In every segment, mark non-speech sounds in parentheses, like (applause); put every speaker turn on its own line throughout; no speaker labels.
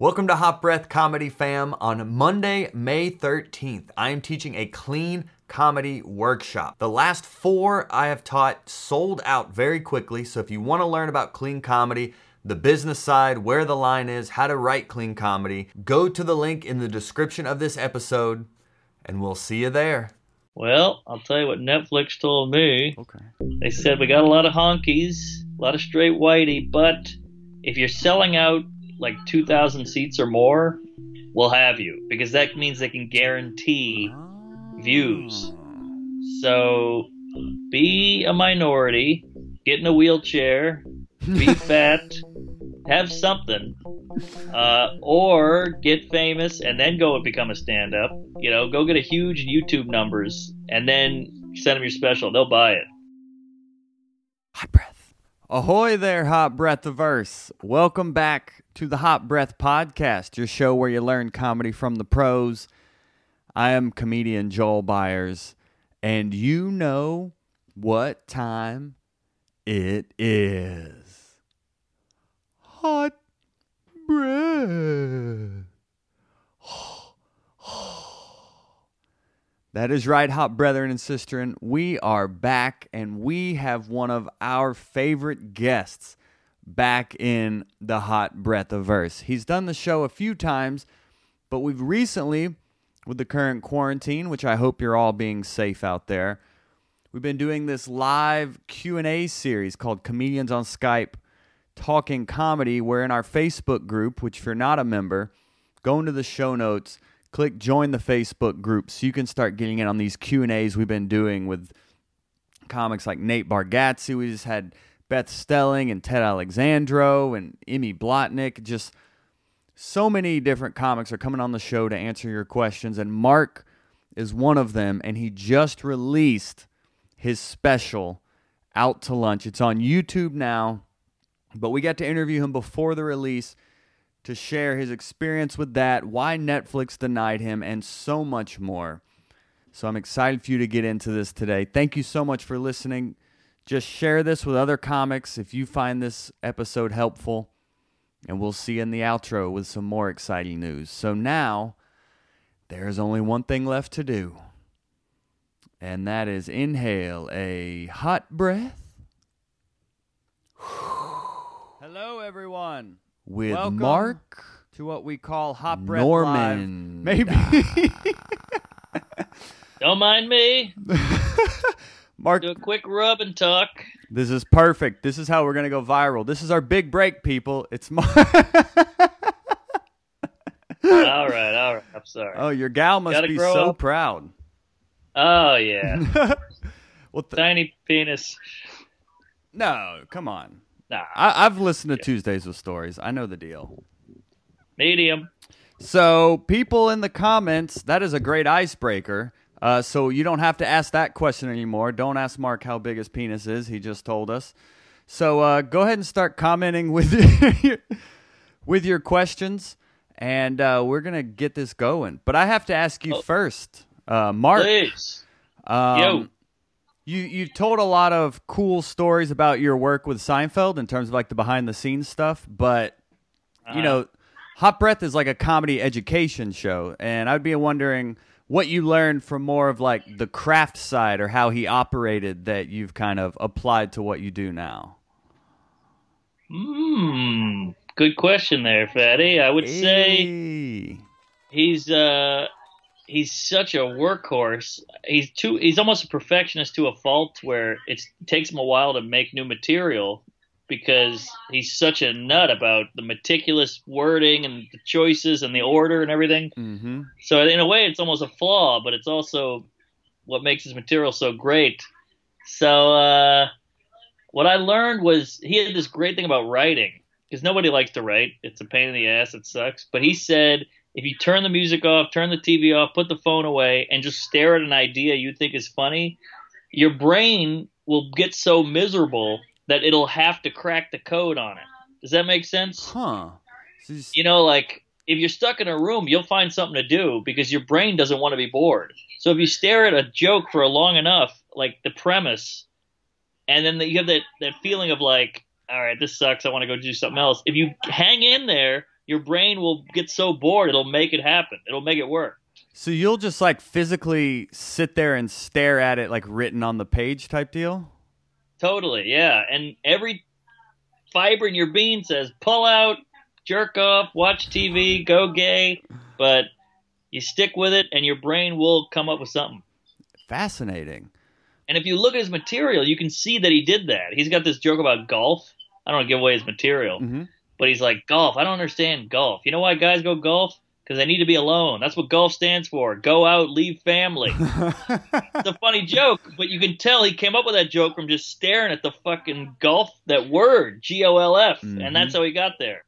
Welcome to Hot Breath Comedy Fam. On Monday, May 13th, I am teaching a clean comedy workshop. The last four I have taught sold out very quickly, so if you want to learn about clean comedy, the business side, where the line is, how to write clean comedy, go to the link in the description of this episode, and we'll see you there.
Well, I'll tell you what Netflix told me.
Okay.
They said we got a lot of honkies, a lot of straight whitey, but if you're selling out like 2,000 seats or more, we'll have you because that means they can guarantee views. So be a minority, get in a wheelchair, be (laughs) fat, have something, uh, or get famous and then go and become a stand up. You know, go get a huge YouTube numbers and then send them your special. They'll buy it.
Hot breath. Ahoy there, Hot Breath of Verse. Welcome back to the Hot Breath Podcast, your show where you learn comedy from the pros. I am comedian Joel Byars, and you know what time it is. Hot breath. That is right, hot brethren and sisterin. We are back, and we have one of our favorite guests back in the hot breath of verse. He's done the show a few times, but we've recently, with the current quarantine, which I hope you're all being safe out there, we've been doing this live Q&A series called Comedians on Skype Talking Comedy. We're in our Facebook group, which if you're not a member, go into the show notes – click join the Facebook group so you can start getting in on these Q&As we've been doing with comics like Nate Bargatze. We just had Beth Stelling and Ted Alexandro and Emmy Blotnick. Just so many different comics are coming on the show to answer your questions. And Mark is one of them. And he just released his special, Out to Lunch. It's on YouTube now. But we got to interview him before the release to share his experience with that, why Netflix denied him, and so much more. So I'm excited for you to get into this today. Thank you so much for listening. Just share this with other comics if you find this episode helpful. And we'll see you in the outro with some more exciting news. So now, there's only one thing left to do, and that is inhale a hot breath. (sighs) Hello, everyone with
Welcome
Mark
to what we call Hot Breath
Normand.
Live. Maybe. (laughs)
Don't mind me. (laughs)
Mark,
Do a quick rub and tuck.
this is perfect. This is how we're gonna go viral. This is our big break, people. It's Mark. (laughs)
all right, all right. I'm sorry.
oh, your gal must
Gotta
be so
up.
proud.
Oh yeah,
well, th-
tiny penis.
no, come on.
Nah,
I- I've listened to Tuesdays with Stories. I know the deal.
medium.
So, people in the comments, that is a great icebreaker. Uh, so you don't have to ask that question anymore. Don't ask Mark how big his penis is. He just told us. So uh, go ahead and start commenting with your, (laughs) with your questions, and uh, we're gonna get this going. But I have to ask you
Oh.
first, uh, Mark.
Please.
Um,
Yo.
You you told a lot of cool stories about your work with Seinfeld in terms of like the behind the scenes stuff, but you
Uh-huh.
know, Hot Breath is like a comedy education show, and I'd be wondering what you learned from more of like the craft side or how he operated that you've kind of applied to what you do now.
Hmm. Good question there, Fatty. I would say he's uh he's such a workhorse. He's too he's almost a perfectionist to a fault where it takes him a while to make new material because he's such a nut about the meticulous wording and the choices and the order and everything.
Mm-hmm.
So in a way, it's almost a flaw, but it's also what makes his material so great. So uh, what I learned was he had this great thing about writing because nobody likes to write. It's a pain in the ass. It sucks. But he said if you turn the music off, turn the TV off, put the phone away, and just stare at an idea you think is funny, your brain will get so miserable that it'll have to crack the code on it. Does that make sense?
Huh. You
know, like if you're stuck in a room, you'll find something to do because your brain doesn't want to be bored. So if you stare at a joke for long enough, like the premise, and then you have that, that feeling of like, all right, this sucks. I want to go do something else. If you hang in there your brain will get so bored it'll make it happen. It'll make it work.
So you'll just like physically sit there and stare at it like written on the page type deal?
Totally, yeah. And every fiber in your being says pull out, jerk off, watch TV, go gay, but you stick with it and your brain will come up with something.
Fascinating.
And if you look at his material, you can see that he did that. He's got this joke about golf. I don't want to give away his material,
hmm
but he's like, golf. I don't understand golf. You know why guys go golf? Because they need to be alone. That's what golf stands for. Go out, leave family. (laughs) it's a funny joke, but you can tell he came up with that joke from just staring at the fucking golf, that word, G O L F.
Mhm.
And that's how he got there.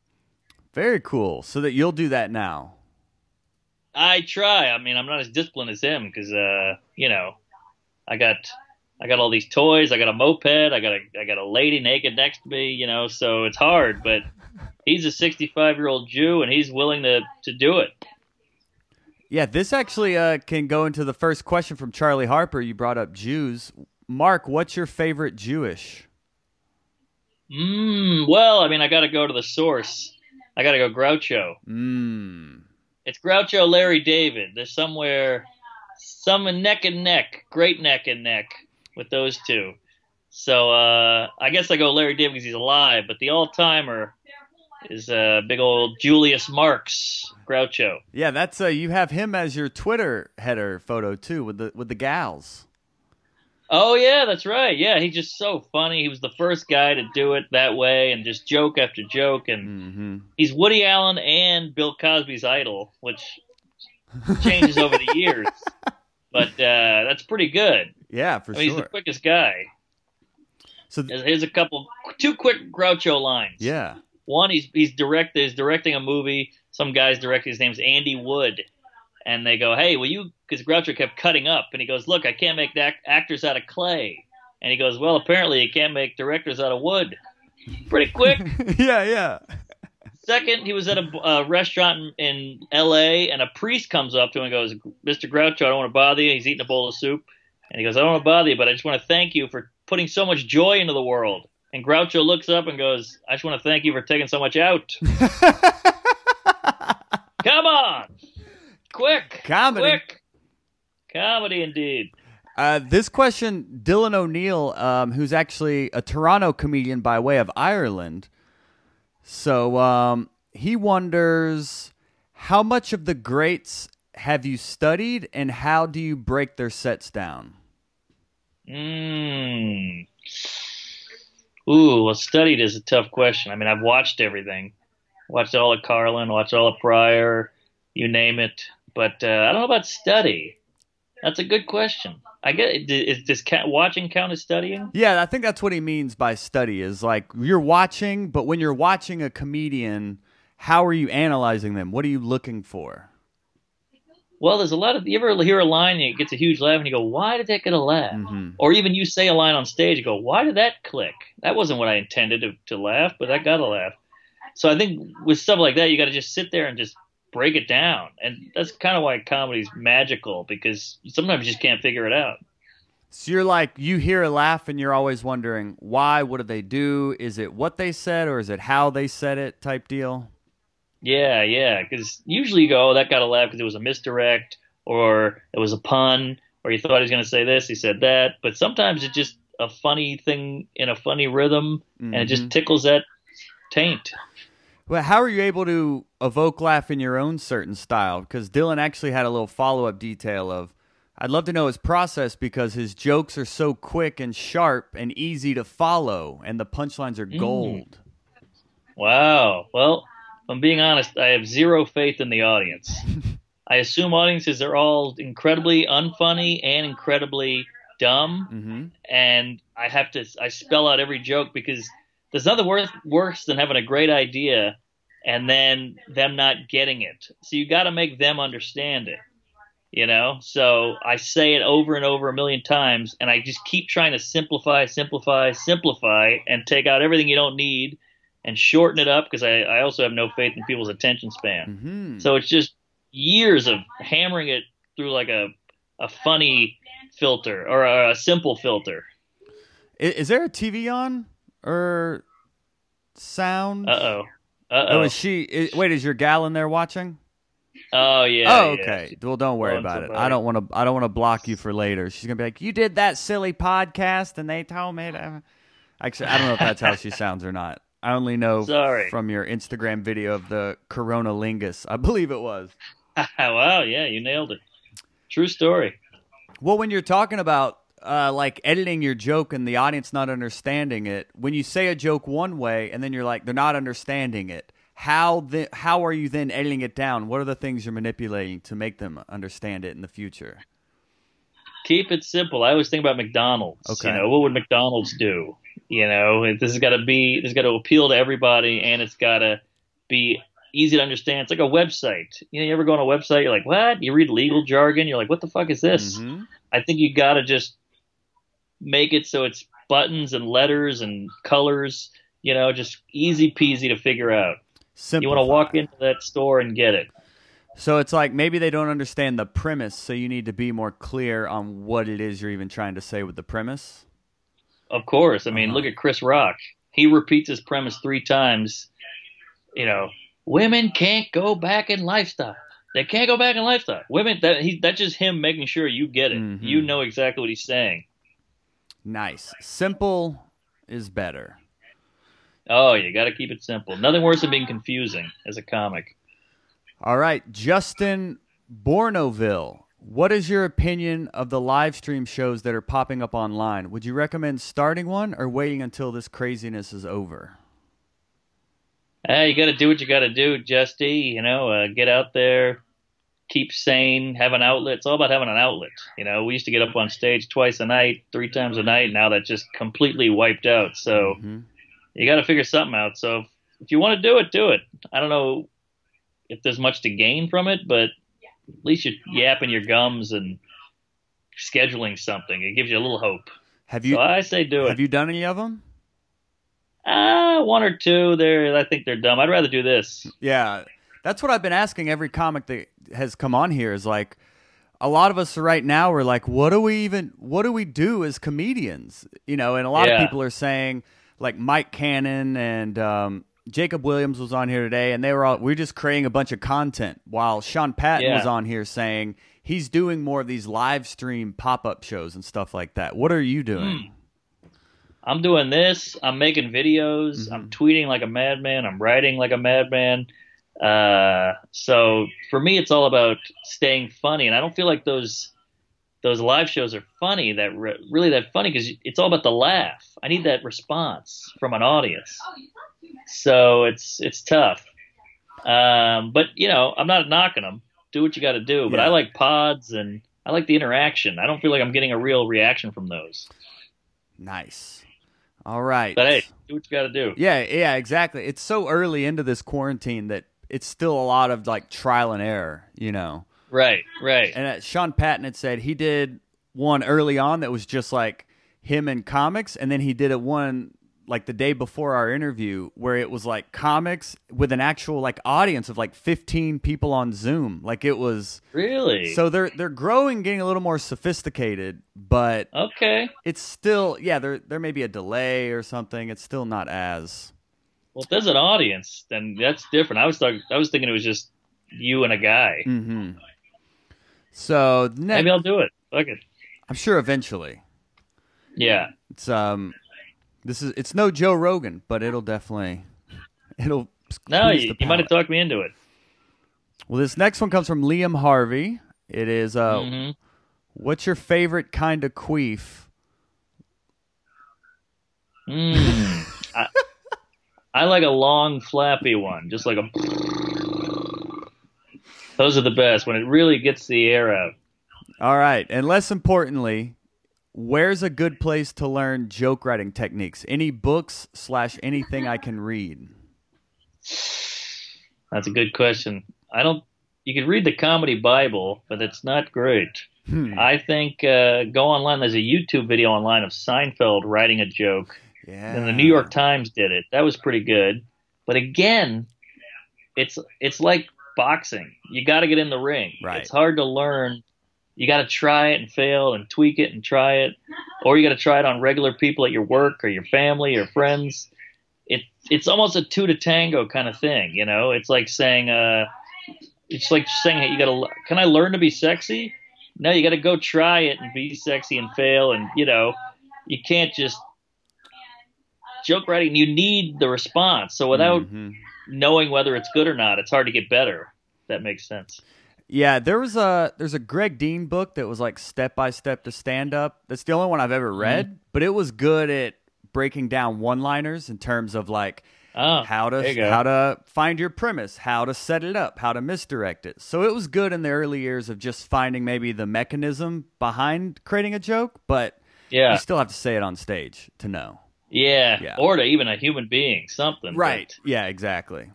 Very cool. So that you'll do that now.
I try. I mean, I'm not as disciplined as him because, uh, you know, I got, I got all these toys. I got a moped. I got a, I got a lady naked next to me. You know, so it's hard. But he's a 65 year old Jew, and he's willing to to do it.
Yeah, this actually uh, can go into the first question from Charlie Harper. You brought up Jews. Mark, what's your favorite Jewish?
Mm, well, I mean, I got to go to the source. I got to go Groucho.
Mmm.
It's Groucho, Larry David. There's somewhere, some neck and neck, great neck and neck with those two. So uh, I guess I go Larry David because he's alive, but the all timer is uh, big old Julius Marx Groucho.
Yeah, that's uh, you have him as your Twitter header photo too with the with the gals.
Oh yeah, that's right. Yeah, he's just so funny. He was the first guy to do it that way, and just joke after joke. And
Mm-hmm.
he's Woody Allen and Bill Cosby's idol, which changes over the years. (laughs) But uh, that's pretty good.
Yeah, for
I mean, he's the quickest guy.
So
Here's- Here's a couple, two quick Groucho lines.
yeah,
One, he's he's direct he's directing a movie. Some guy's directing. His name's Andy Wood, and they go, "Hey, will you?" Because Groucho kept cutting up, and he goes, "Look, I can't make act- actors out of clay." And he goes, "Well, apparently you can't make directors out of wood." Pretty quick. (laughs)
yeah, yeah.
Second, he was at a, a restaurant in, in L.A. and a priest comes up to him and goes, "Mr. Groucho, I don't want to bother you." He's eating a bowl of soup, and he goes, "I don't want to bother you, but I just want to thank you for putting so much joy into the world." And Groucho looks up and goes, "I just want to thank you for taking so much out." (laughs) Come on, quick,
Comedy.
quick, comedy indeed.
Uh, this question, Dylan O'Neill, um, who's actually a Toronto comedian by way of Ireland. So um, he wonders how much of the greats have you studied and how do you break their sets down?
Mm. Ooh, well, studied is a tough question. I mean, I've watched everything. Watched all of Carlin, watched all of Pryor, you name it. But uh, I don't know about study. That's a good question. I get is this watching count as studying?
Yeah, I think that's what he means by study is like you're watching, but when you're watching a comedian, how are you analyzing them? What are you looking for?
Well, there's a lot of. You ever hear a line and it gets a huge laugh, and you go, "Why did that get a laugh?"
Mhm.
Or even you say a line on stage, you go, "Why did that click? That wasn't what I intended to, to laugh, but that got a laugh." So I think with stuff like that, you got to just sit there and just break it down, and that's kind of why comedy's magical because sometimes you just can't figure it out.
So you're like you hear a laugh and you're always wondering why, what did they do? Is it what they said or is it how they said it type deal?
Yeah, yeah, because usually you go, "Oh, that got a laugh because it was a misdirect, or it was a pun, or you thought he was going to say this, he said that." But sometimes it's just a funny thing in a funny rhythm, and it just
Mhm.
tickles that taint.
Well, how are you able to evoke laugh in your own certain style? Because Dylan actually had a little follow up detail of I'd love to know his process because his jokes are so quick and sharp and easy to follow, and the punchlines are gold.
Wow. Well, I'm being honest, I have zero faith in the audience. (laughs) I assume audiences are all incredibly unfunny and incredibly dumb,
Mm-hmm.
and I have to I spell out every joke because there's nothing worse worse than having a great idea and then them not getting it. So you got to make them understand it. You know, so I say it over and over a million times, and I just keep trying to simplify, simplify, simplify, and take out everything you don't need and shorten it up because I, I also have no faith in people's attention span.
Mm-hmm.
So it's just years of hammering it through like a a funny filter or a, a simple filter.
is, is there a TV on or sound?
Uh oh. Uh
Oh, is she? i wait, is your gal in there watching?
Oh yeah.
oh,
yeah.
okay. Well, don't worry about it. I don't want to. I don't want to block you for later. She's gonna be like, "You did that silly podcast, and they told me to." Actually, I don't know if that's how she sounds or not. I only know
Sorry.
from your Instagram video of the Corona Lingus. I believe it was. (laughs)
wow. Yeah, you nailed it. True story.
Well, when you're talking about uh, like editing your joke and the audience not understanding it, when you say a joke one way and then you're like they're not understanding it, how the, how are you then editing it down? What are the things you're manipulating to make them understand it in the future?
keep it simple. I always think about McDonald's.
Okay.
You know, what would McDonald's do? You know, this has got to be, this got to appeal to everybody, and it's got to be easy to understand. It's like a website. You know, you ever go on a website, you're like, what? You read legal jargon, you're like, what the fuck is this?
Mhm.
I think you got to just make it so it's buttons and letters and colors. You know, just easy peasy to figure out. You want to walk into that store and get it.
So it's like maybe they don't understand the premise, so you need to be more clear on what it is you're even trying to say with the premise.
Of course. I mean,
Uh-huh.
look at Chris Rock. He repeats his premise three times. You know, women can't go back in lifestyle. They can't go back in lifestyle. Women that he that's just him making sure you get it.
Mhm.
You know exactly what he's saying.
Nice. Simple is better.
Oh, you got to keep it simple. Nothing worse than being confusing as a comic.
All right, Justin Bournoville. What is your opinion of the live stream shows that are popping up online? Would you recommend starting one or waiting until this craziness is over?
Hey, you got to do what you got to do, Justy. You know, uh, get out there, keep sane, have an outlet. It's all about having an outlet. You know, we used to get up on stage twice a night, three times a night. Now that's just completely wiped out. So
Mhm.
you got to figure something out. So if you want to do it, do it. I don't know if there's much to gain from it, but at least you're yapping your gums and scheduling something. It gives you a little hope.
Have you
so I say do it.
have you done any of them?
Ah, one or two. There, I think they're dumb. I'd rather do this.
Yeah, that's what I've been asking every comic that has come on here. Is like a lot of us right now are like, what do we even, what do we do as comedians? You know, and a lot of people are saying like Mike Cannon and um, Jacob Williams was on here today, and they were all we're just creating a bunch of content. While Sean Patton
Yeah.
was on here saying he's doing more of these live stream pop up shows and stuff like that. What are you doing?
I'm doing this. I'm making videos. I'm tweeting like a madman. I'm writing like a madman. Uh, so for me, it's all about staying funny, and I don't feel like those those live shows are funny. That re- really that funny because it's all about the laugh. I need that response from an audience. So it's it's tough. Um, but you know, I'm not knocking them. Do what you got to do. But
Yeah.
I like pods and I like the interaction. I don't feel like I'm getting a real reaction from those.
Nice. All right.
But hey, do what you got to do.
Yeah, yeah, exactly. It's so early into this quarantine that it's still a lot of like trial and error, you know.
Right, right.
And uh, Sean Patton had said he did one early on that was just like him and comics, and then he did it one like the day before our interview where it was like comics with an actual like audience of like 15 people on Zoom. Like it was
Really?
so they're they're growing, getting a little more sophisticated, but
okay.
it's still yeah, there there may be a delay or something. It's still not as
Well, if there's an audience, then that's different. I was talking. I was thinking it was just you and a guy.
Mm-hmm. So next,
Maybe I'll do it. Fuck it.
I'm sure eventually.
Yeah.
It's um, this is it's no Joe Rogan, but it'll definitely (laughs) it'll.
No, you, you might have talked me into it.
Well, this next one comes from Liam Harvey. It is uh,
Mhm.
what's your favorite kind of queef?
Mm. I, I like a long, flappy one, just like a. Those are the best when it really gets the air out.
All right, and less importantly, where's a good place to learn joke writing techniques? Any books slash anything I can read?
That's a good question. I don't. You can read the Comedy Bible, but it's not great.
Hmm.
I think uh, go online. There's a YouTube video online of Seinfeld writing a joke,
Yeah.
and the New York Times did it. That was pretty good. But again, it's it's like boxing. You got to get in the ring.
Right.
It's hard to learn. You got to try it and fail and tweak it and try it, or you got to try it on regular people at your work or your family or friends. it it's almost a two to tango kind of thing. You know, it's like saying, uh, it's like saying, hey, you gotta, can I learn to be sexy? No, you got to go try it and be sexy and fail, and you know, you can't just joke writing. You need the response. So without
Mhm.
knowing whether it's good or not, it's hard to get better. That makes sense.
Yeah, there was a there's a Greg Dean book that was like step by step to stand up. That's the only one I've ever read, mm-hmm. but it was good at breaking down one liners in terms of like
Oh,
how to how to find your premise, how to set it up, how to misdirect it. So it was good in the early years of just finding maybe the mechanism behind creating a joke, but
yeah,
you still have to say it on stage to know.
yeah,
Yeah.
or to even a human being, something. but
Yeah, exactly.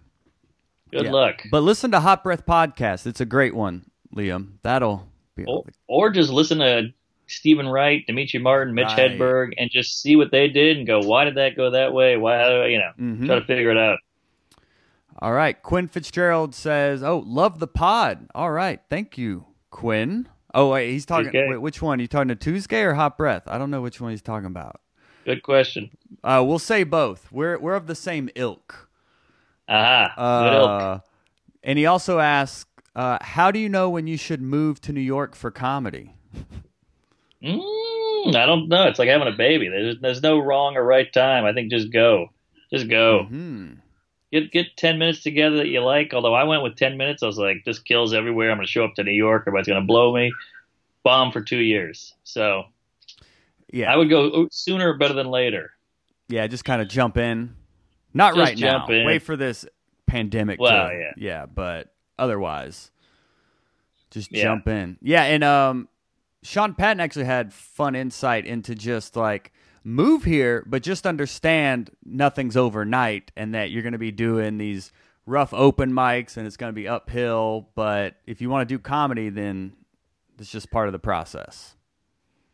Good
Yeah.
luck.
But listen to Hot Breath podcast. It's a great one, Liam. That'll be
Or, or just listen to Steven Wright, Demetri Martin, Mitch
Right.
Hedberg, and just see what they did and go, why did that go that way? Why, how, you know,
Mhm.
try to figure it out.
All right. Quinn Fitzgerald says, "Oh, love the pod." All right. Thank you, Quinn. Oh, wait, he's talking wait, which one? Are You talking to Tuesday or Hot Breath? I don't know which one he's talking about.
Good question.
Uh, we'll say both. We're we're of the same ilk.
Aha.
Uh, and he also asks, uh, "How do you know when you should move to New York for comedy?"
Mm, I don't know. It's like having a baby. There's, there's no wrong or right time. I think just go. Just go.
Hmm.
Get get 10 minutes together that you like. Although I went with 10 minutes, I was like, this kills everywhere. I'm going to show up to New York. Everybody's going to blow me. Bomb for two years. So
Yeah.
I would go sooner better than later.
yeah. Just kind of jump in. Not
Just
right now.
in.
Wait for this pandemic.
Well,
to,
yeah.
Yeah, but otherwise, just
Yeah.
jump in. Yeah, and um, Sean Patton actually had fun insight into just like move here, but just understand nothing's overnight, and that you're going to be doing these rough open mics, and it's going to be uphill. But if you want to do comedy, then it's just part of the process.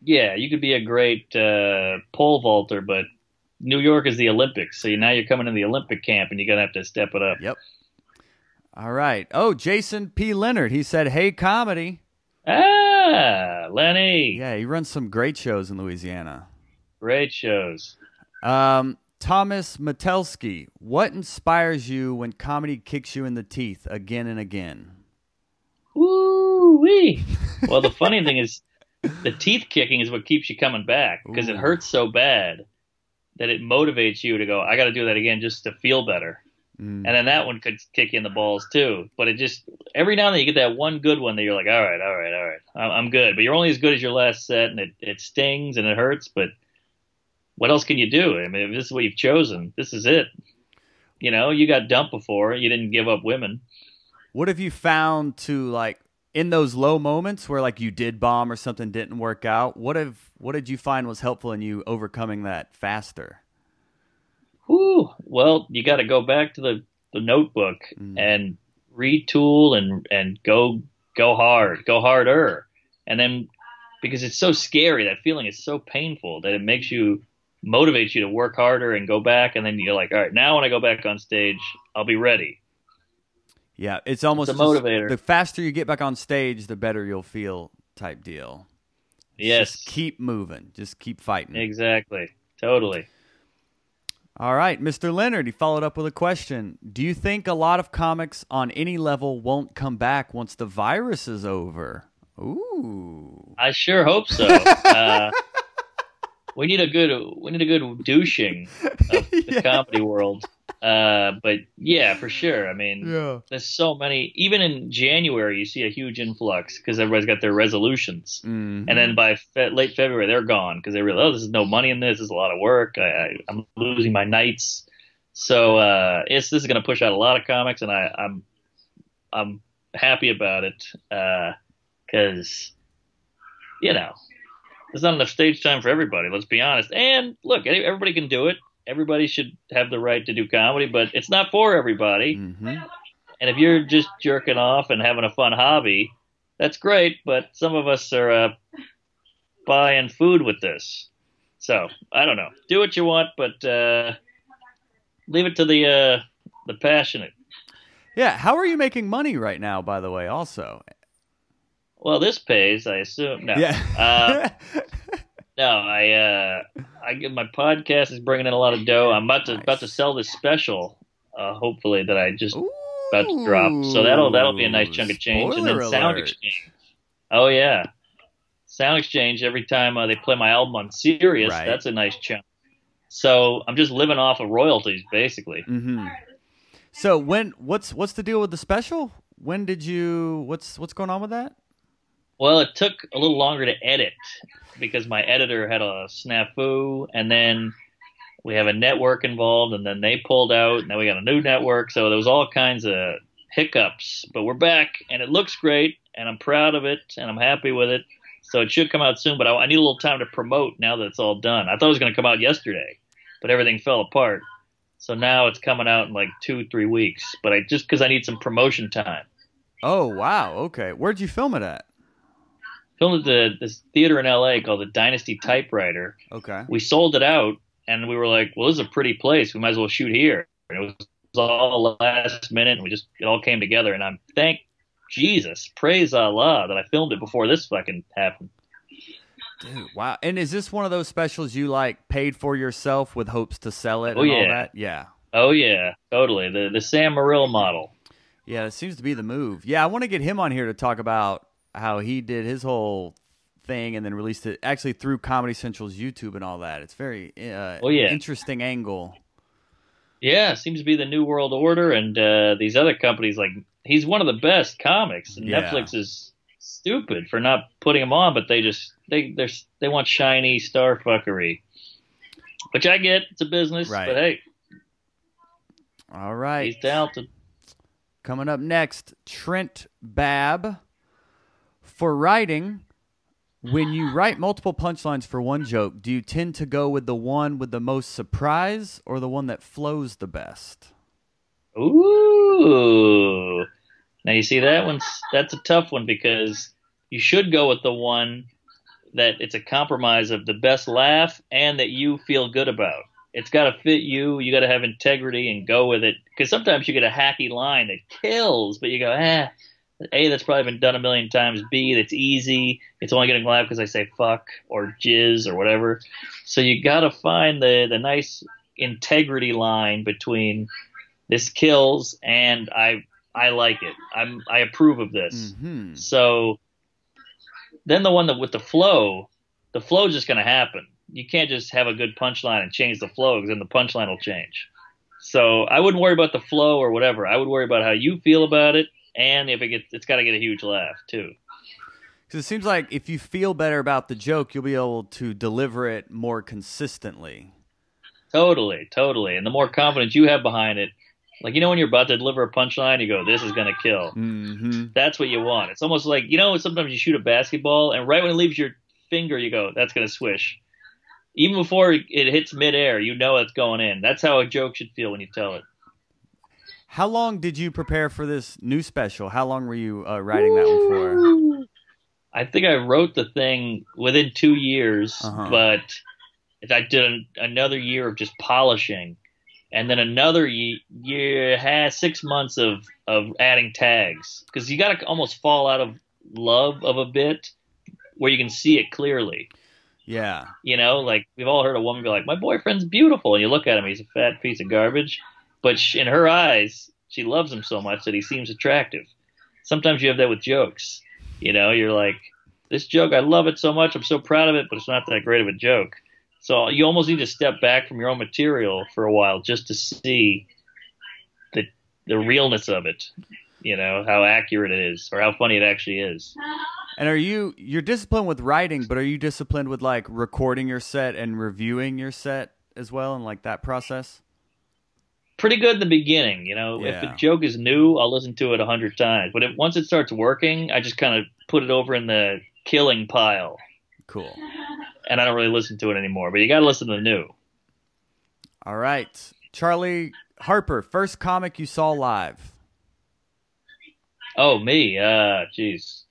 Yeah, you could be a great uh, pole vaulter, but New York is the Olympics. So now you're coming in the Olympic camp and you're going to have to step it up.
Yep. All right. Oh, Jason P. Leonard. He said, "Hey, comedy."
Ah, Lenny.
Yeah, he runs some great shows in Louisiana.
Great shows.
Um, Thomas Metelsky, what inspires you when comedy kicks you in the teeth again and again?
Woo wee. (laughs) Well, the funny thing is, the teeth kicking is what keeps you coming back because it hurts so bad that it motivates you to go, I got to do that again just to feel better.
Mm.
And then that one could kick you in the balls too. But it just, every now and then you get that one good one that you're like, all right, all right, all right, I'm good. But you're only as good as your last set and it, it stings and it hurts. But what else can you do? I mean, if this is what you've chosen, this is it. You know, you got dumped before. You didn't give up women.
What have you found to like in those low moments where like you did bomb or something didn't work out? What have what did you find was helpful in you overcoming that faster?
Whew. Well, you got to go back to the, the notebook
Mm.
and retool and and go go hard, go harder, and then because it's so scary, that feeling is so painful that it makes you motivates you to work harder and go back, and then you're like, all right, now when I go back on stage, I'll be ready.
Yeah, it's almost
It's a
just-
motivator.
the faster you get back on stage, the better you'll feel type deal.
Yes,
Just keep moving. Just keep fighting.
exactly, totally.
All right, Mr. Leonard, he followed up with a question. Do you think a lot of comics on any level won't come back once the virus is over? Ooh.
I sure hope so. (laughs) uh, we need a good we need a good douching of (laughs) the
Yeah.
comedy world. Uh, but yeah, for sure. I mean,
Yeah.
there's so many. Even in January, you see a huge influx because everybody's got their resolutions,
Mhm.
and then by fe- late February, they're gone because they realize, oh, this is no money in this. This is a lot of work. I, I, I'm losing my nights. So uh, it's this is going to push out a lot of comics, and I, I'm I'm happy about it because you know there's not enough stage time for everybody. Let's be honest. And look, everybody can do it. Everybody should have the right to do comedy, but it's not for everybody.
Mhm.
And if you're just jerking off and having a fun hobby, that's great. But some of us are uh, buying food with this. So I don't know. Do what you want, but uh, leave it to the uh, the passionate.
Yeah. How are you making money right now, by the way, also?
Well, this pays, I assume. No,
Yeah.
Uh, (laughs) No, I uh, I get my podcast is bringing in a lot of dough. I'm about to
Nice.
about to sell this special. Uh, hopefully that I just about to drop. So that'll that'll be a nice chunk of change. and then
Spoiler
Sound. Exchange. Oh yeah, Sound Exchange. Every time uh, they play my album on Sirius,
Right.
that's a nice chunk. So I'm just living off of royalties, basically.
Mm-hmm. So when what's what's the deal with the special? When did you what's what's going on with that?
Well, it took a little longer to edit because my editor had a snafu, and then we have a network involved, and then they pulled out, and then we got a new network. So there was all kinds of hiccups, but we're back, and it looks great, and I'm proud of it, and I'm happy with it. So it should come out soon, but I, I need a little time to promote now that it's all done. I thought it was going to come out yesterday, but everything fell apart. So now it's coming out in like two, three weeks. But I just because I need some promotion time.
Oh wow, okay. Where'd you film it at?
Filmed at the this theater in L.A. called the Dynasty Typewriter.
Okay.
we sold it out and we were like, well, this is a pretty place. We might as well shoot here. And it was all last minute and we just, it all came together. And I'm, thank Jesus, praise Allah that I filmed it before this fucking happened.
Dude, wow. And is this one of those specials you like paid for yourself with hopes to sell it
Oh,
and all
yeah.
that? Yeah.
Oh, yeah, totally. The, the Sam Morril model.
Yeah, it seems to be the move. Yeah, I want to get him on here to talk about how he did his whole thing and then released it actually through Comedy Central's YouTube and all that. It's very uh,
Oh, yeah.
interesting angle.
Yeah, seems to be the new world order. And uh, these other companies, like, he's one of the best comics. And
Yeah.
Netflix is stupid for not putting him on, but they just, they, they're, they want shiny star fuckery. Which I get, it's a business,
Right.
but hey,
All right.
he's talented.
Coming up next, Trent Babb. For writing, when you write multiple punchlines for one joke, do you tend to go with the one with the most surprise or the one that flows the best?
Ooh. Now you see that one's that's a tough one because you should go with the one that it's a compromise of the best laugh and that you feel good about. It's got to fit you. You got to have integrity and go with it. Because sometimes you get a hacky line that kills, but you go, eh, A, that's probably been done a million times. B, that's easy. It's only getting laughed because I say fuck or jizz or whatever. So you got to find the, the nice integrity line between this kills and I I like it. I'm I approve of this.
hmm
So then the one that with the flow, the flow is just going to happen. You can't just have a good punchline and change the flow because then the punchline will change. So I wouldn't worry about the flow or whatever. I would worry about how you feel about it, and if it gets, it's got to get a huge laugh too.
Because it seems like if you feel better about the joke, you'll be able to deliver it more consistently.
Totally, totally. And the more confidence you have behind it, like you know when you're about to deliver a punchline, you go, "This is going to kill."
hmm
That's what you want. It's almost like you know sometimes you shoot a basketball and right when it leaves your finger, you go, "That's going to swish." Even before it hits midair, you know it's going in. That's how a joke should feel when you tell it.
How long did you prepare for this new special? How long were you uh, writing that one for?
I think I wrote the thing within two years,
Uh-huh.
but I did an, another year of just polishing, and then another ye- year, has six months of of adding tags because you got to almost fall out of love of a bit where you can see it clearly.
Yeah.
You know, like we've all heard a woman be like, "My boyfriend's beautiful," and you look at him, he's a fat piece of garbage, but sh in her eyes, she loves him so much that he seems attractive. Sometimes you have that with jokes. You know, you're like, "This joke, I love it so much, I'm so proud of it, but it's not that great of a joke." So you almost need to step back from your own material for a while just to see the the realness of it. You know how accurate it is, or how funny it actually is.
And are you you're disciplined with writing, but are you disciplined with like recording your set and reviewing your set as well and like that process?
Pretty good in the beginning. You know, if
Yeah.
a joke is new, I'll listen to it a hundred times. But if once it starts working, I just kind of put it over in the killing pile,
Cool.
and I don't really listen to it anymore. But you got to listen to the new.
All right. Charlie Harper, first comic you saw live.
Oh, me. Uh, jeez.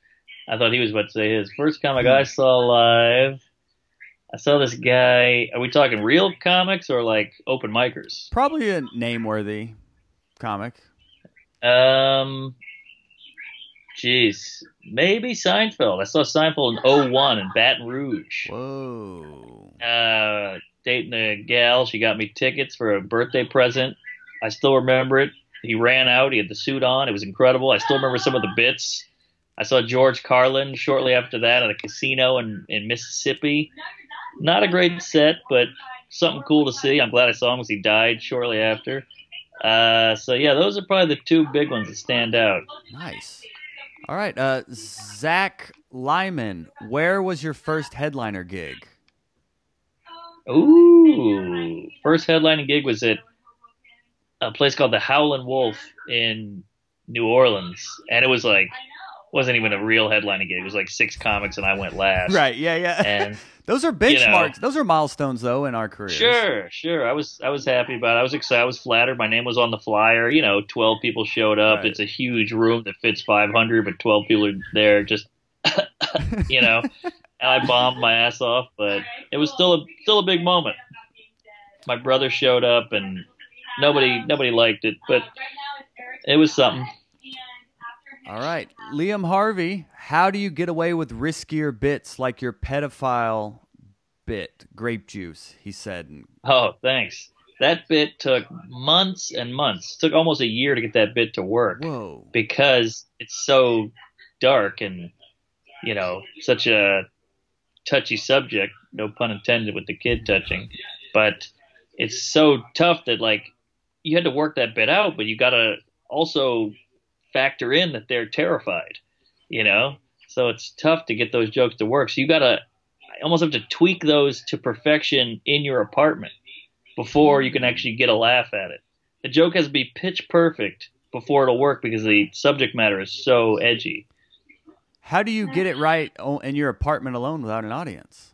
I thought he was about to say his first comic I saw live. I saw this guy. Are we talking real comics or like open micers?
Probably a name worthy comic.
Um, Jeez, maybe Seinfeld. I saw Seinfeld in 01 in Baton Rouge.
Whoa.
Uh, dating a gal, she got me tickets for a birthday present. I still remember it. He ran out. He had the suit on. It was incredible. I still remember some of the bits. I saw George Carlin shortly after that at a casino in, in Mississippi. Not a great set, but something cool to see. I'm glad I saw him because he died shortly after. Uh, so yeah, those are probably the two big ones that stand out.
Nice. All right. Uh, Zach Lyman, where was your first headliner gig?
Ooh, first headlining gig was at a place called the Howlin' Wolf in New Orleans, and it was like wasn't even a real headlining gig. It was like six comics, and I went last.
Right. Yeah. Yeah.
And (laughs)
Those are benchmarks. Those are milestones, though, in our careers.
Sure, sure. I was I was happy about it. I was excited. I was flattered. My name was on the flyer. You know, twelve people showed up.
Right.
It's a huge room that fits five hundred, but twelve people are there. Just (laughs) you know, I bombed my ass off, but it was still a still a big moment. My brother showed up, and nobody nobody liked it, but it was something.
All right. Liam Harvey, how do you get away with riskier bits like your pedophile bit, grape juice? He said.
Oh, thanks. That bit took months and months. It took almost a year to get that bit to work.
Whoa.
because it's so dark and you know such a touchy subject no pun intended with the kid touching but it's so tough that like you had to work that bit out but you got to also factor in that they're terrified you know so it's tough to get those jokes to work so you got to almost have to tweak those to perfection in your apartment before you can actually get a laugh at it the joke has to be pitch perfect before it'll work because the subject matter is so edgy.
How do you get it right in your apartment alone without an audience?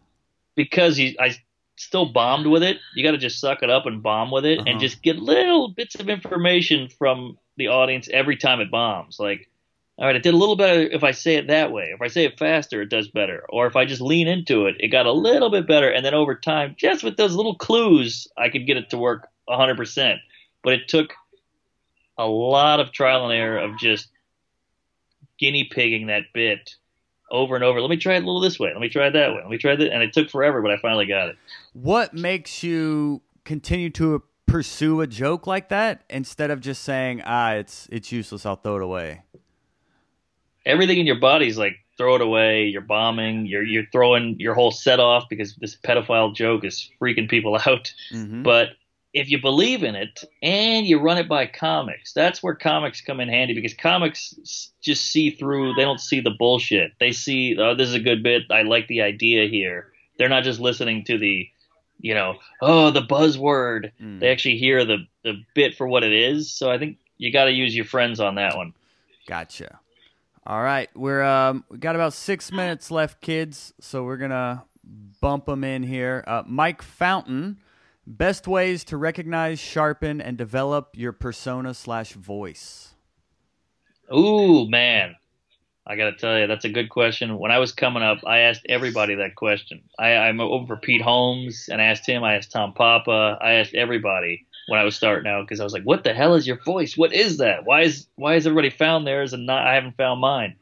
Because you, I still bombed with it. You got to just suck it up and bomb with it,
Uh-huh.
and just get little bits of information from the audience every time it bombs. Like, all right, it did a little better if I say it that way. If I say it faster, it does better. Or if I just lean into it, it got a little bit better. And then over time, just with those little clues, I could get it to work 100%. But it took a lot of trial and error of just guinea pigging that bit over and over. Let me try it a little this way. Let me try it that way. Let me try that. And it took forever, but I finally got it.
What makes you continue to pursue a joke like that instead of just saying, "Ah, it's it's useless. I'll throw it away."
Everything in your body's like throw it away. You're bombing. You're you're throwing your whole set off because this pedophile joke is freaking people (laughs) out.
Mhm.
But if you believe in it and you run it by comics, that's where comics come in handy because comics just see through. They don't see the bullshit. They see, oh, this is a good bit. I like the idea here. They're not just listening to the, you know, oh, the buzzword.
Mm.
They actually hear the the bit for what it is. So I think you got to use your friends on that one.
Gotcha. All right, we're um we got about six minutes left, kids. So we're gonna bump them in here. Uh, Mike Fountain, best ways to recognize, sharpen, and develop your persona slash voice.
Ooh, man. I got to tell you, that's a good question. When I was coming up, I asked everybody that question. I, I'm over for Pete Holmes and I asked him. I asked Tom Papa. I asked everybody when I was starting out because I was like, "What the hell is your voice? What is that? Why is why is everybody found theirs and not I haven't found mine?"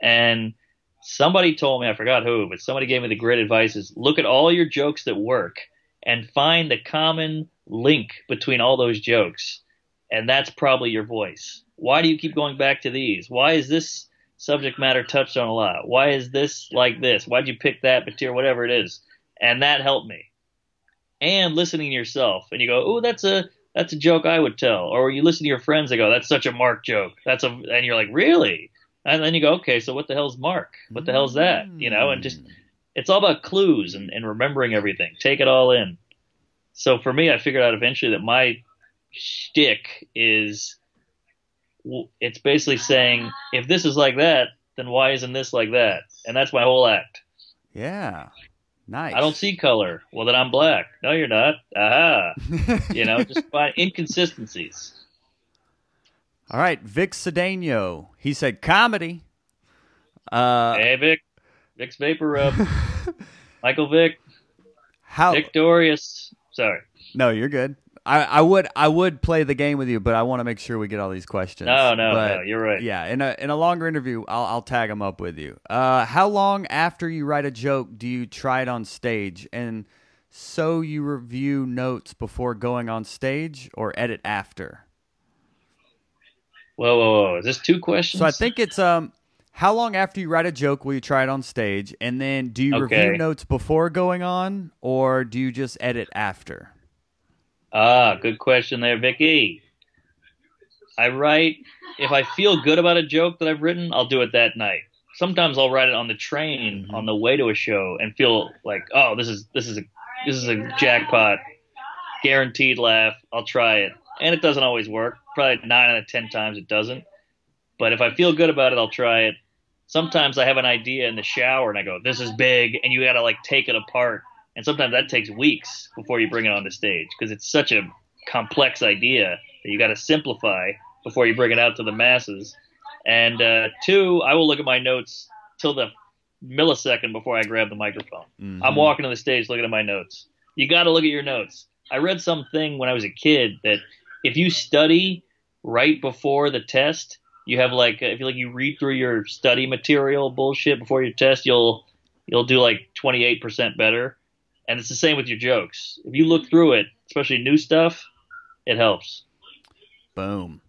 And somebody told me, I forgot who, but somebody gave me the great advice: is look at all your jokes that work and find the common link between all those jokes, and that's probably your voice. Why do you keep going back to these? Why is this subject matter touched on a lot? Why is this like this? Why'd you pick that material, whatever it is? And that helped me. And listening to yourself, and you go, "Oh, that's a that's a joke I would tell," or you listen to your friends, they go, "That's such a Mark joke." That's a, and you're like, "Really?" And then you go, "Okay, so what the hell's Mark? What the hell's that?" You know, and just mm. it's all about clues and, and remembering everything. Take it all in. So for me, I figured out eventually that my shtick is it's basically saying if this is like that, then why isn't this like that? And that's my whole act.
Yeah, nice.
I don't see color. Well, then I'm black. No, you're not. Aha. (laughs) You know, just find inconsistencies.
All right, Vic Cedeno. He said comedy. Uh,
hey, Vic. Vic's Vapor Rub. (laughs) Michael Vick.
how?
Victorious. Sorry.
No, you're good. I, I would I would play the game with you, but I want to make sure we get all these questions.
No, no,
But,
no. You're right.
Yeah, in a in a longer interview, I'll I'll tag them up with you. Uh, how long after you write a joke do you try it on stage, and so you review notes before going on stage, or edit after?
Whoa, whoa, whoa. Is this two questions?
So I think it's um, how long after you write a joke will you try it on stage, and then do you
Okay.
review notes before going on, or do you just edit after?
Ah, good question there, Vicky. I write if I feel good about a joke that I've written, I'll do it that night. Sometimes I'll write it on the train on the way to a show and feel like, oh, this is this is a this is a jackpot, guaranteed laugh. I'll try it, and it doesn't always work. Probably nine out of ten times it doesn't. But if I feel good about it, I'll try it. Sometimes I have an idea in the shower and I go, this is big, and you got to like take it apart. And sometimes that takes weeks before you bring it on the stage because it's such a complex idea that you got to simplify before you bring it out to the masses. And uh, two, I will look at my notes till the millisecond before I grab the microphone.
Mm-hmm.
I'm walking to the stage looking at my notes. You got to look at your notes. I read something when I was a kid that if you study right before the test, you have like if you like you read through your study material bullshit before your test, you'll you'll do like 28% better. And it's the same with your jokes. If you look through it, especially new stuff, it helps.
Boom.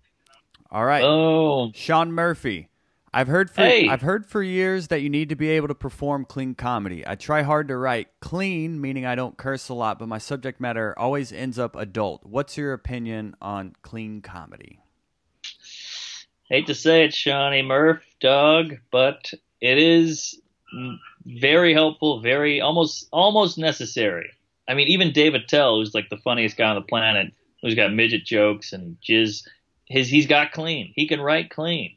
All right.
Oh,
Sean Murphy. I've heard for
Hey.
I've heard for years that you need to be able to perform clean comedy. I try hard to write clean, meaning I don't curse a lot, but my subject matter always ends up adult. What's your opinion on clean comedy?
hate to say it, Shawnee Murph, dog, but it is very helpful, very almost almost necessary. I mean, even Dave Attell, who's like the funniest guy on the planet, who's got midget jokes and jizz, his he's got clean. He can write clean.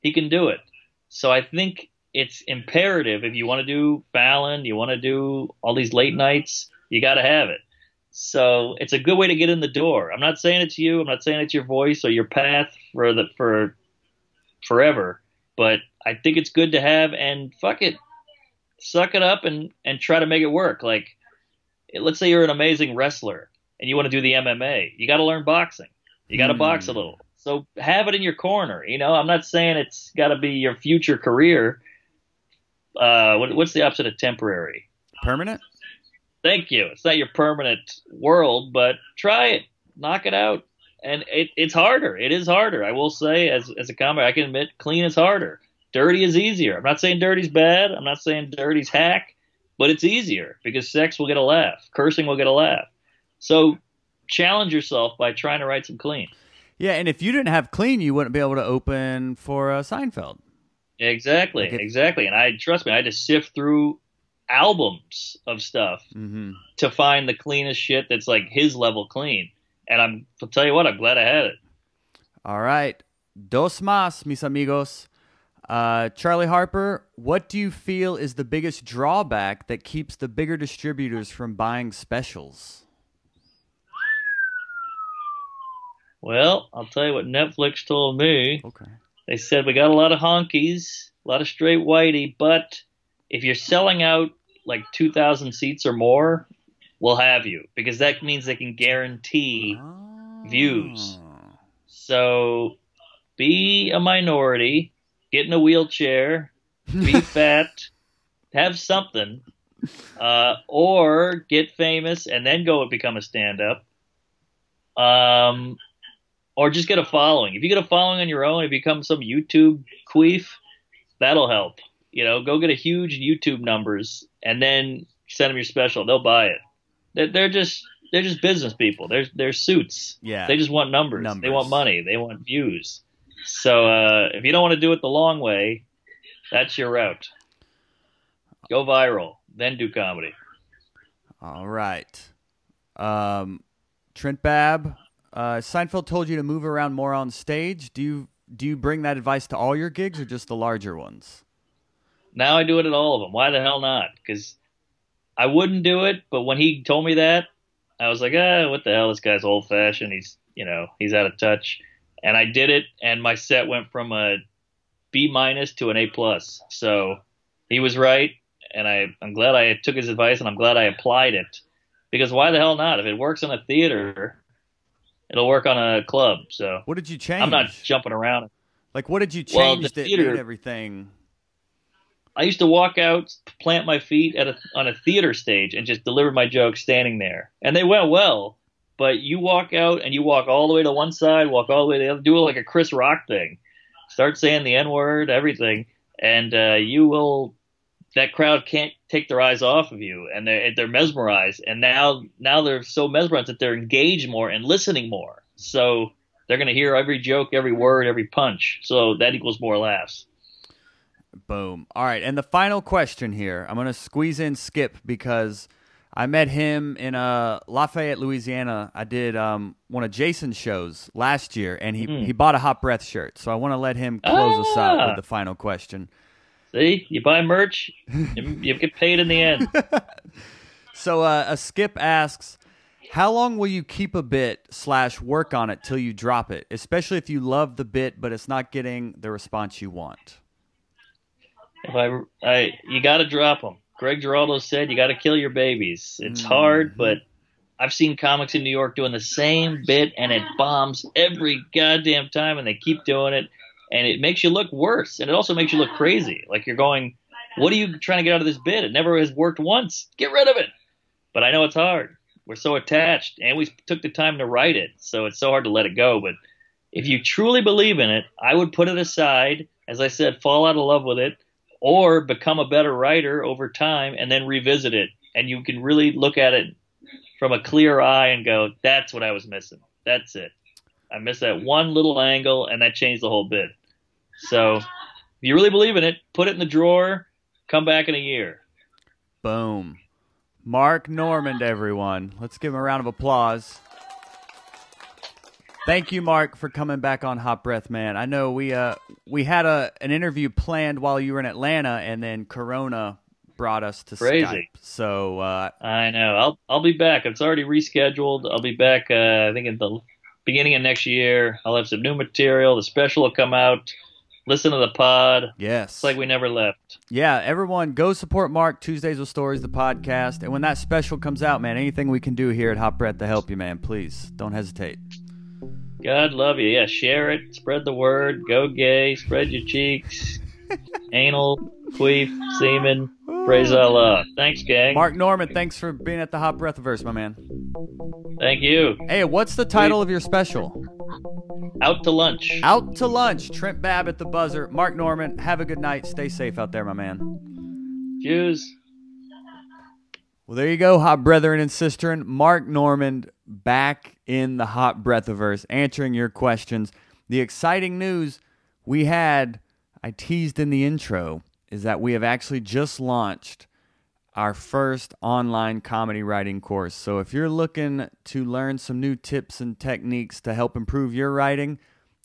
He can do it. So I think it's imperative if you want to do Fallon, you want to do all these late nights, you got to have it. So it's a good way to get in the door. I'm not saying it's you. I'm not saying it's your voice or your path for the for forever, but I think it's good to have. And fuck it, suck it up and and try to make it work. Like, let's say you're an amazing wrestler and you want to do the MMA, you got to learn boxing. You got to
Hmm.
box a little. So have it in your corner. You know, I'm not saying it's got to be your future career. Uh, what, what's the opposite of temporary?
Permanent?
Thank you. It's not your permanent world, but try it, knock it out, and it, it's harder. It is harder. I will say, as as a comic, I can admit, clean is harder. Dirty is easier. I'm not saying dirty's bad. I'm not saying dirty's hack, but it's easier because sex will get a laugh, cursing will get a laugh. So challenge yourself by trying to write some clean.
Yeah, and if you didn't have clean, you wouldn't be able to open for uh, Seinfeld.
Exactly,
Like it-
exactly. And I trust me, I had to sift through albums of stuff
Mm-hmm.
to find the cleanest shit that's like his level clean. And I'm, I'll tell you what, I'm glad I had it.
All right. Dos más, mis amigos. Uh, Charlie Harper, what do you feel is the biggest drawback that keeps the bigger distributors from buying specials?
Well, I'll tell you what Netflix told me.
Okay.
They said we got a lot of honkies, a lot of straight whitey, but if you're selling out like 2,000 seats or more, we'll have you because that means they can guarantee. Views. So be a minority, get in a wheelchair, be (laughs) fat, have something, uh, or get famous and then go and become a stand up. Um, or just get a following. If you get a following on your own and become some YouTube queef, that'll help. You know, go get a huge YouTube numbers and then send them your special. They'll buy it. They're, they're just they're just business people. They're they're suits.
Yeah.
They just want numbers.
Numbers.
They want money. They want views. So uh, if you don't want to do it the long way, that's your route. Go viral, then do comedy.
All right. Um, Trent Babb, uh, Seinfeld told you to move around more on stage. Do you do you bring that advice to all your gigs or just the larger ones?
Now I do it at all of them. Why the hell not? Because I wouldn't do it, but when he told me that, I was like, ah, what the hell? This guy's old fashioned. He's, you know, he's out of touch. And I did it, and my set went from a B minus to an A plus. So he was right, and I, I'm glad I took his advice, and I'm glad I applied it. Because why the hell not? If it works in a theater, It'll work on a club. So
What did you change?
I'm not jumping around.
like what did you change Well,
the
that
theater-
made everything?
I used to walk out, plant my feet at a, on a theater stage, and just deliver my jokes standing there, and they went well. But you walk out and you walk all the way to one side, walk all the way to the other, do it like a Chris Rock thing. Start saying the N word, everything, and uh, you will. That crowd can't take their eyes off of you, and they're they're mesmerized. And now now they're so mesmerized that they're engaged more and listening more. So they're going to hear every joke, every word, every punch. So that equals more laughs.
Boom. All right, and the final question here. I'm gonna squeeze in Skip because I met him in uh, Lafayette, Louisiana. I did um, one of Jason's shows last year, and he
Mm.
he bought a hot breath shirt. So I want to let him close us out
Ah.
with the final question.
See, you buy merch, you, you get paid in the end. (laughs)
So uh, a Skip asks, how long will you keep a bit slash work on it till you drop it, especially if you love the bit but it's not getting the response you want?
If I, I, you got to drop them. Greg Giraldo said you got to kill your babies. It's
Mm.
hard, but I've seen comics in New York doing the same bit, and it bombs every goddamn time, and they keep doing it, and it makes you look worse, and it also makes you look crazy. Like you're going, "What are you trying to get out of this bit? It never has worked once. Get rid of it." But I know it's hard. We're so attached, and we took the time to write it, so it's so hard to let it go. But if you truly believe in it, I would put it aside. As I said, fall out of love with it, or become a better writer over time and then revisit it. And you can really look at it from a clear eye and go, that's what I was missing. That's it. I missed that one little angle and that changed the whole bit. So if you really believe in it, put it in the drawer, come back in a year.
Boom. Mark Normand, everyone. Let's give him a round of applause. Thank you, Mark, for coming back on Hot Breath, man. I know we uh we had a an interview planned while you were in Atlanta, and then Corona brought us to
Crazy.
Skype. So uh,
I know. I'll I'll be back. It's already rescheduled. I'll be back. Uh, I think at the beginning of next year. I'll have some new material. The special will come out. Listen to the pod.
yes,
It's like we never left.
yeah, everyone go support Mark Tuesdays with Stories, the podcast, and when that special comes out, man, anything we can do here at Hot Breath to help you, man, please don't hesitate.
God love you. Yeah, share it. Spread the word. Go gay. Spread your cheeks. (laughs) Anal, queef, semen. Praise Allah. Thanks, gang.
Mark Normand, thanks for being at the Hot Breath verse, my man.
Thank you.
Hey, what's the title of your special?
Out to lunch.
Out to lunch. Trent Babb at the buzzer. Mark Normand, have a good night. Stay safe out there, my man.
Jews.
Well, there you go, hot brethren and sisterin. Mark Normand back in the hot breath of breathiverse, answering your questions. The exciting news we had, I teased in the intro, is that we have actually just launched our first online comedy writing course. So if you're looking to learn some new tips and techniques to help improve your writing,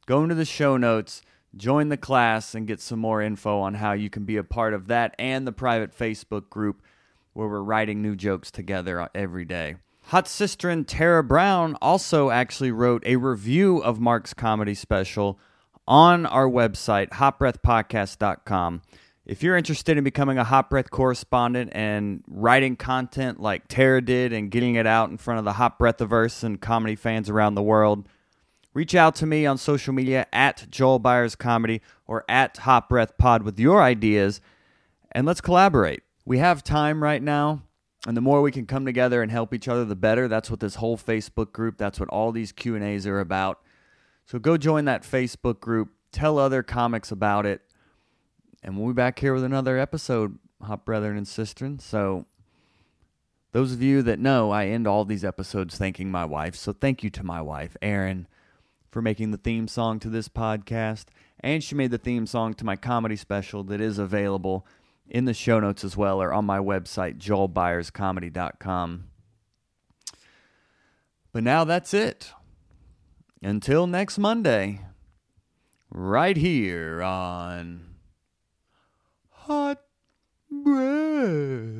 go into the show notes, join the class, and get some more info on how you can be a part of that and the private Facebook group where we're writing new jokes together every day. Hot sister Tara Brown also actually wrote a review of Mark's comedy special on our website, hotbreathpodcast.com. If you're interested in becoming a Hot Breath correspondent and writing content like Tara did and getting it out in front of the Hot Breathiverse and comedy fans around the world, reach out to me on social media at Joel Byars Comedy or at Hot Breath Pod with your ideas and let's collaborate. We have time right now, and the more we can come together and help each other, the better. That's what this whole Facebook group, that's what all these Q&As are about. So go join that Facebook group, tell other comics about it, and we'll be back here with another episode, Hot Brethren and Sistren. So those of you that know, I end all these episodes thanking my wife. So thank you to my wife, Erin, for making the theme song to this podcast. And she made the theme song to my comedy special that is available in the show notes as well or on my website, joelbyarscomedy.com. But now that's it. Until next Monday, right here on Hot Breath.